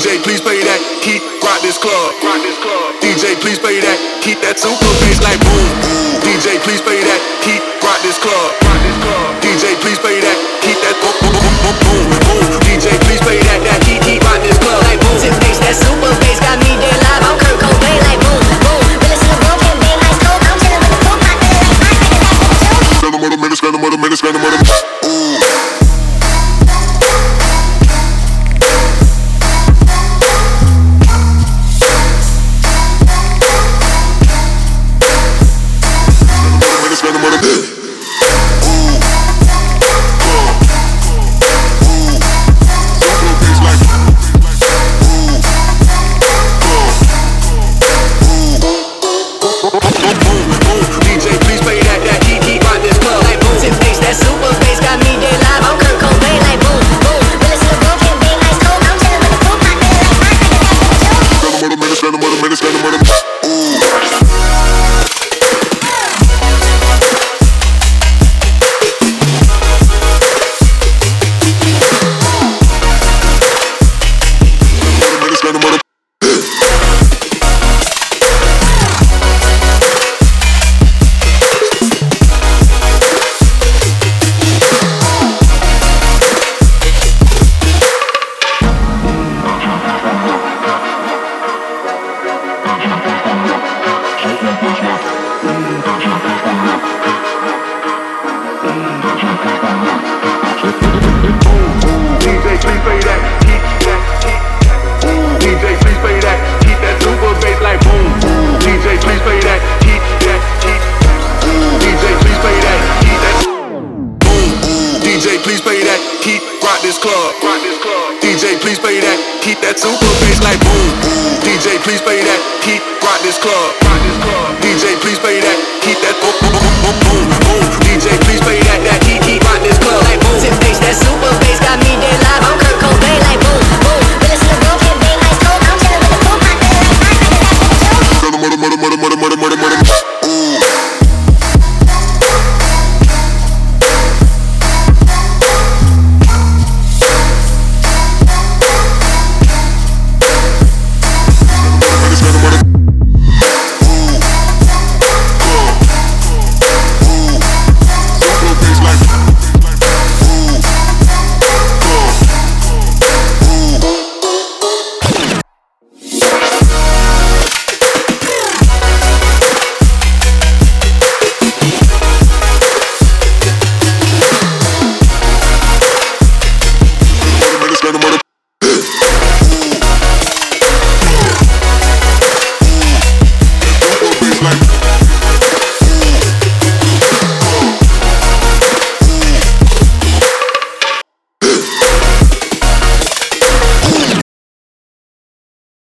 DJ, please play that. Keep rock this club. DJ, please play that. Keep that super bass like boom. DJ, please play that. Keep DJ, please play that. Keep that super bass like boom. boom. DJ, please play that. Keep rock this club. DJ, please play that. Keep that boom boom boom boom. boom. DJ, please play that.